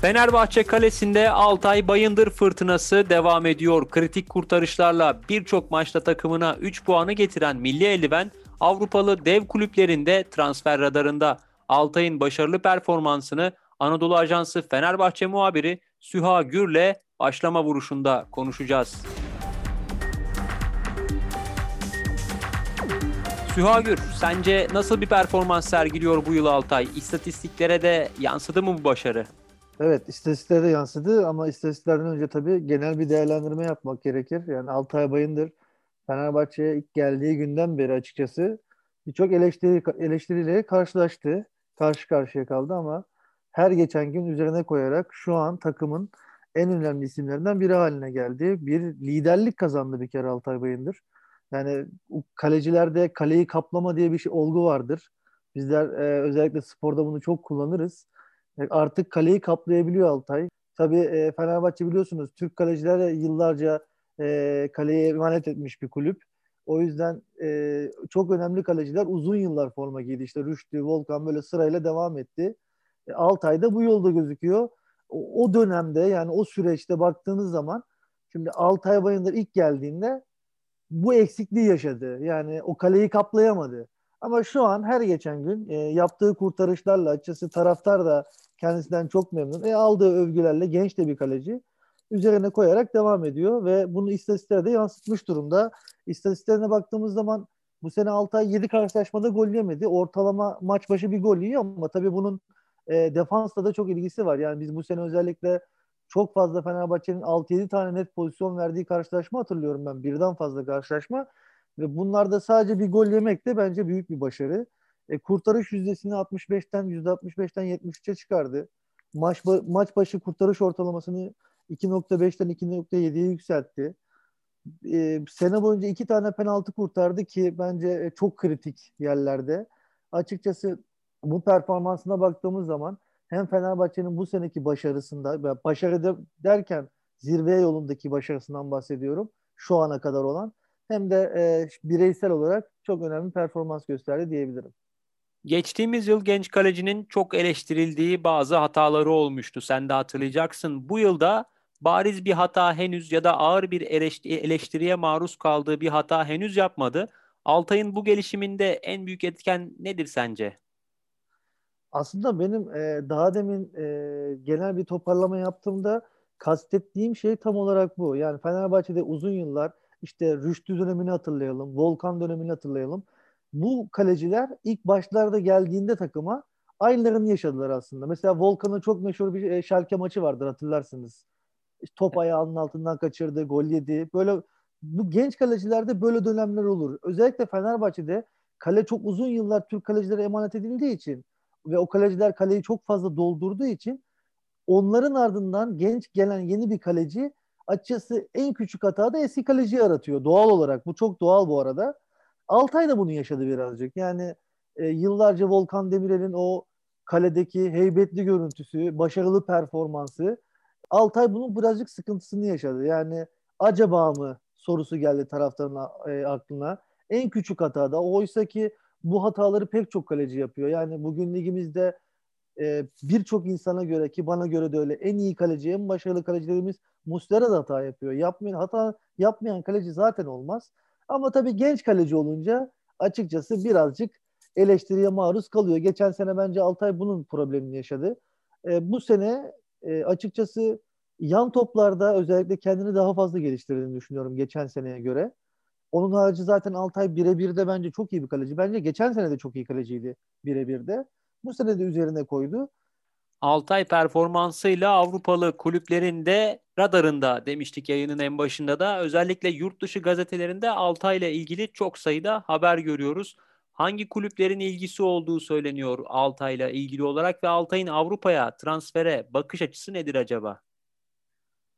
Fenerbahçe kalesinde Altay Bayındır fırtınası devam ediyor. Kritik kurtarışlarla birçok maçta takımına 3 puanı getiren Milli Eldiven Avrupalı dev kulüplerinde transfer radarında. Altay'ın başarılı performansını Anadolu Ajansı Fenerbahçe muhabiri Süha Gür'le başlama vuruşunda konuşacağız. Süha Gür, sence nasıl bir performans sergiliyor bu yıl Altay? İstatistiklere de yansıdı mı bu başarı? Evet, istatistiklere de yansıdı ama istatistiklerden önce tabii genel bir değerlendirme yapmak gerekir. Yani Altay Bayındır Fenerbahçe'ye ilk geldiği günden beri açıkçası birçok eleştiri, eleştiriyle karşılaştı. Karşı karşıya kaldı ama her geçen gün üzerine koyarak şu an takımın en önemli isimlerinden biri haline geldi. Bir liderlik kazandı bir kere Altay Bayındır. Yani kalecilerde kaleyi kaplama diye bir şey olgu vardır. Bizler e, özellikle sporda bunu çok kullanırız. E, artık kaleyi kaplayabiliyor Altay. Tabii e, Fenerbahçe biliyorsunuz Türk kaleciler yıllarca e, kaleye emanet etmiş bir kulüp. O yüzden e, çok önemli kaleciler uzun yıllar forma giydi. İşte Rüştü, Volkan böyle sırayla devam etti. E, Altay'da bu yolda gözüküyor. O, o dönemde yani o süreçte baktığınız zaman şimdi Altay Bayındır ilk geldiğinde bu eksikliği yaşadı. Yani o kaleyi kaplayamadı. Ama şu an her geçen gün e, yaptığı kurtarışlarla açıkçası taraftar da kendisinden çok memnun. E, aldığı övgülerle genç de bir kaleci üzerine koyarak devam ediyor ve bunu istatistiklere de yansıtmış durumda. İstatistiklerine baktığımız zaman bu sene Altay 7 karşılaşmada gol yemedi. Ortalama maç başı bir gol yiyor ama tabii bunun e, defansla da çok ilgisi var. Yani biz bu sene özellikle çok fazla Fenerbahçe'nin 6-7 tane net pozisyon verdiği karşılaşma hatırlıyorum ben. Birden fazla karşılaşma. Ve bunlarda sadece bir gol yemek de bence büyük bir başarı. E, kurtarış yüzdesini 65'ten %65'ten 73'e çıkardı. Maç, maç başı kurtarış ortalamasını 2.5'ten 2.7'ye yükseltti. E, sene boyunca iki tane penaltı kurtardı ki bence e, çok kritik yerlerde. Açıkçası bu performansına baktığımız zaman hem Fenerbahçe'nin bu seneki başarısında, başarı derken zirveye yolundaki başarısından bahsediyorum şu ana kadar olan hem de e, bireysel olarak çok önemli performans gösterdi diyebilirim. Geçtiğimiz yıl genç kalecinin çok eleştirildiği bazı hataları olmuştu. Sen de hatırlayacaksın. Bu yılda bariz bir hata henüz ya da ağır bir eleştiriye maruz kaldığı bir hata henüz yapmadı. Altay'ın bu gelişiminde en büyük etken nedir sence? Aslında benim e, daha demin e, genel bir toparlama yaptığımda kastettiğim şey tam olarak bu. Yani Fenerbahçe'de uzun yıllar işte Rüştü dönemini hatırlayalım, Volkan dönemini hatırlayalım. Bu kaleciler ilk başlarda geldiğinde takıma aynılarını yaşadılar aslında. Mesela Volkan'ın çok meşhur bir e, Şalke maçı vardır hatırlarsınız. Top ayağının altından kaçırdı, gol yedi. Böyle bu genç kalecilerde böyle dönemler olur. Özellikle Fenerbahçe'de kale çok uzun yıllar Türk kalecilere emanet edildiği için ve o kaleciler kaleyi çok fazla doldurduğu için onların ardından genç gelen yeni bir kaleci açıkçası en küçük hata da eski kaleciyi aratıyor doğal olarak. Bu çok doğal bu arada. Altay da bunu yaşadı birazcık. Yani e, yıllarca Volkan Demirel'in o kaledeki heybetli görüntüsü, başarılı performansı Altay bunun birazcık sıkıntısını yaşadı. Yani acaba mı sorusu geldi taraftarın e, aklına. En küçük hatada oysa ki bu hataları pek çok kaleci yapıyor. Yani bugün ligimizde e, birçok insana göre ki bana göre de öyle en iyi kaleci, en başarılı kalecilerimiz Muslera da hata yapıyor. Yapmayan hata yapmayan kaleci zaten olmaz. Ama tabii genç kaleci olunca açıkçası birazcık eleştiriye maruz kalıyor. Geçen sene bence Altay bunun problemini yaşadı. E, bu sene e, açıkçası yan toplarda özellikle kendini daha fazla geliştirdiğini düşünüyorum geçen seneye göre. Onun harici zaten Altay birebir de bence çok iyi bir kaleci. Bence geçen sene de çok iyi kaleciydi birebir de. Bu sene de üzerine koydu. Altay performansıyla Avrupalı kulüplerinde radarında demiştik yayının en başında da. Özellikle yurt dışı gazetelerinde Altay ile ilgili çok sayıda haber görüyoruz. Hangi kulüplerin ilgisi olduğu söyleniyor Altay ile ilgili olarak ve Altay'ın Avrupa'ya transfere bakış açısı nedir acaba?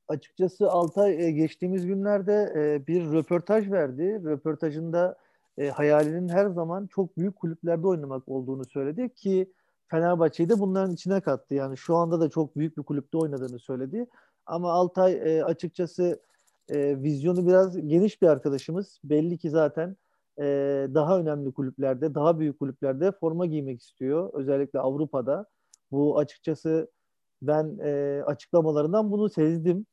Açıkçası Altay e, geçtiğimiz günlerde e, bir röportaj verdi. Röportajında e, hayalinin her zaman çok büyük kulüplerde oynamak olduğunu söyledi ki Fenerbahçe'yi de bunların içine kattı. Yani şu anda da çok büyük bir kulüpte oynadığını söyledi. Ama Altay e, açıkçası e, vizyonu biraz geniş bir arkadaşımız. Belli ki zaten e, daha önemli kulüplerde, daha büyük kulüplerde forma giymek istiyor. Özellikle Avrupa'da. Bu açıkçası Ben e, açıklamalarından bunu sezdim.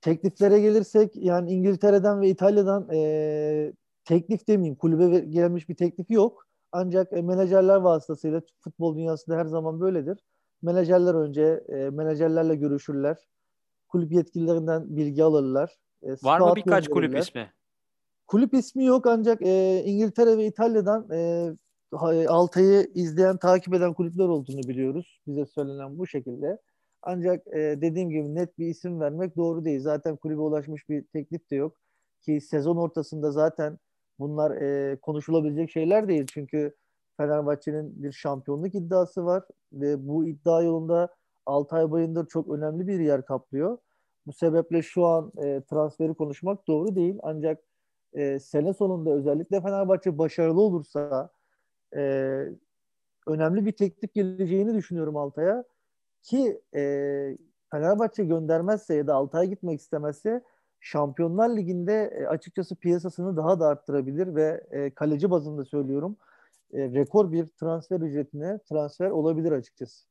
Tekliflere gelirsek yani İngiltere'den ve İtalya'dan e, teklif demeyeyim kulübe gelmiş bir teklifi yok. Ancak e, menajerler vasıtasıyla futbol dünyasında her zaman böyledir. Menajerler önce e, menajerlerle görüşürler. Kulüp yetkililerinden bilgi alırlar. E, Var mı birkaç kulüp ismi? Kulüp ismi yok ancak e, İngiltere ve İtalya'dan e, ha- Altay'ı izleyen, takip eden kulüpler olduğunu biliyoruz. Bize söylenen bu şekilde. Ancak e, dediğim gibi net bir isim vermek doğru değil. Zaten kulübe ulaşmış bir teklif de yok. Ki sezon ortasında zaten bunlar e, konuşulabilecek şeyler değil. Çünkü Fenerbahçe'nin bir şampiyonluk iddiası var ve bu iddia yolunda Altay Bayındır çok önemli bir yer kaplıyor. Bu sebeple şu an e, transferi konuşmak doğru değil. Ancak e, sene sonunda özellikle Fenerbahçe başarılı olursa e, önemli bir teklif geleceğini düşünüyorum Altay'a. Ki e, Fenerbahçe göndermezse ya da Altay'a gitmek istemezse Şampiyonlar Ligi'nde e, açıkçası piyasasını daha da arttırabilir ve e, kaleci bazında söylüyorum e, rekor bir transfer ücretine transfer olabilir açıkçası.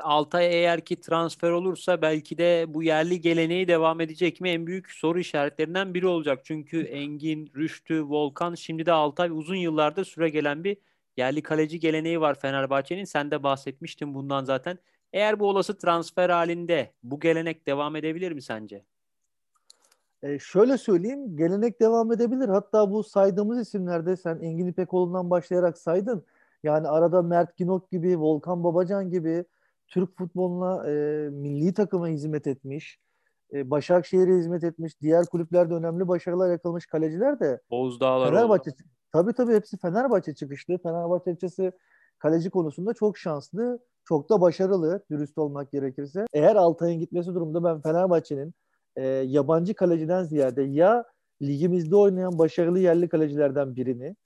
Altay eğer ki transfer olursa belki de bu yerli geleneği devam edecek mi? En büyük soru işaretlerinden biri olacak. Çünkü Engin, Rüştü, Volkan şimdi de Altay uzun yıllardır süre gelen bir yerli kaleci geleneği var Fenerbahçe'nin. Sen de bahsetmiştin bundan zaten. Eğer bu olası transfer halinde bu gelenek devam edebilir mi sence? E, şöyle söyleyeyim, gelenek devam edebilir. Hatta bu saydığımız isimlerde sen Engin İpekoğlu'ndan başlayarak saydın. Yani arada Mert Günok gibi, Volkan Babacan gibi Türk futboluna, e, milli takıma hizmet etmiş, e, Başakşehir'e hizmet etmiş, diğer kulüplerde önemli başarılar yakalamış kaleciler de Oğuz Dağlaroğlu. Fenerbahçe tabii tabii hepsi Fenerbahçe çıkışlı. Fenerbahçe açıkçası kaleci konusunda çok şanslı, çok da başarılı dürüst olmak gerekirse. Eğer Altay'ın gitmesi durumunda ben Fenerbahçe'nin e, yabancı kaleciden ziyade ya ligimizde oynayan başarılı yerli kalecilerden birini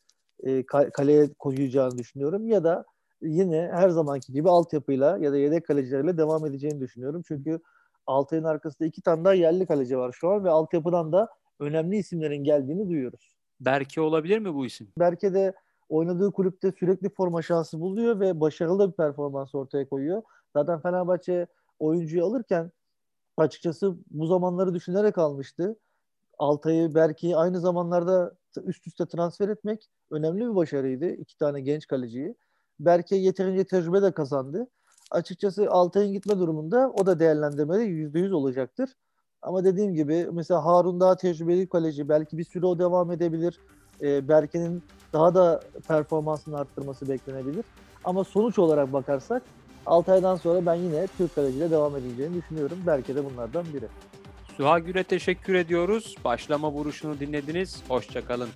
e, ka- kaleye koyacağını düşünüyorum ya da yine her zamanki gibi altyapıyla ya da yedek kalecilerle devam edeceğini düşünüyorum. Çünkü Altay'ın arkasında iki tane daha yerli kaleci var şu an ve altyapıdan da önemli isimlerin geldiğini duyuyoruz. Berke olabilir mi bu isim? Berke de oynadığı kulüpte sürekli forma şansı buluyor ve başarılı bir performans ortaya koyuyor. Zaten Fenerbahçe oyuncuyu alırken açıkçası bu zamanları düşünerek almıştı. Altay'ı, Berke'yi aynı zamanlarda üst üste transfer etmek önemli bir başarıydı. İki tane genç kaleciyi. Berke yeterince tecrübe de kazandı. Açıkçası Altay'ın gitme durumunda o da değerlendirmede %100 olacaktır. Ama dediğim gibi mesela Harun daha tecrübeli kaleci. Belki bir süre o devam edebilir. Ee, Berke'nin daha da performansını arttırması beklenebilir. Ama sonuç olarak bakarsak Altay'dan sonra ben yine Türk kaleciyle devam edeceğini düşünüyorum. Berke de bunlardan biri. Süha Gür'e teşekkür ediyoruz. Başlama vuruşunu dinlediniz. Hoşçakalın.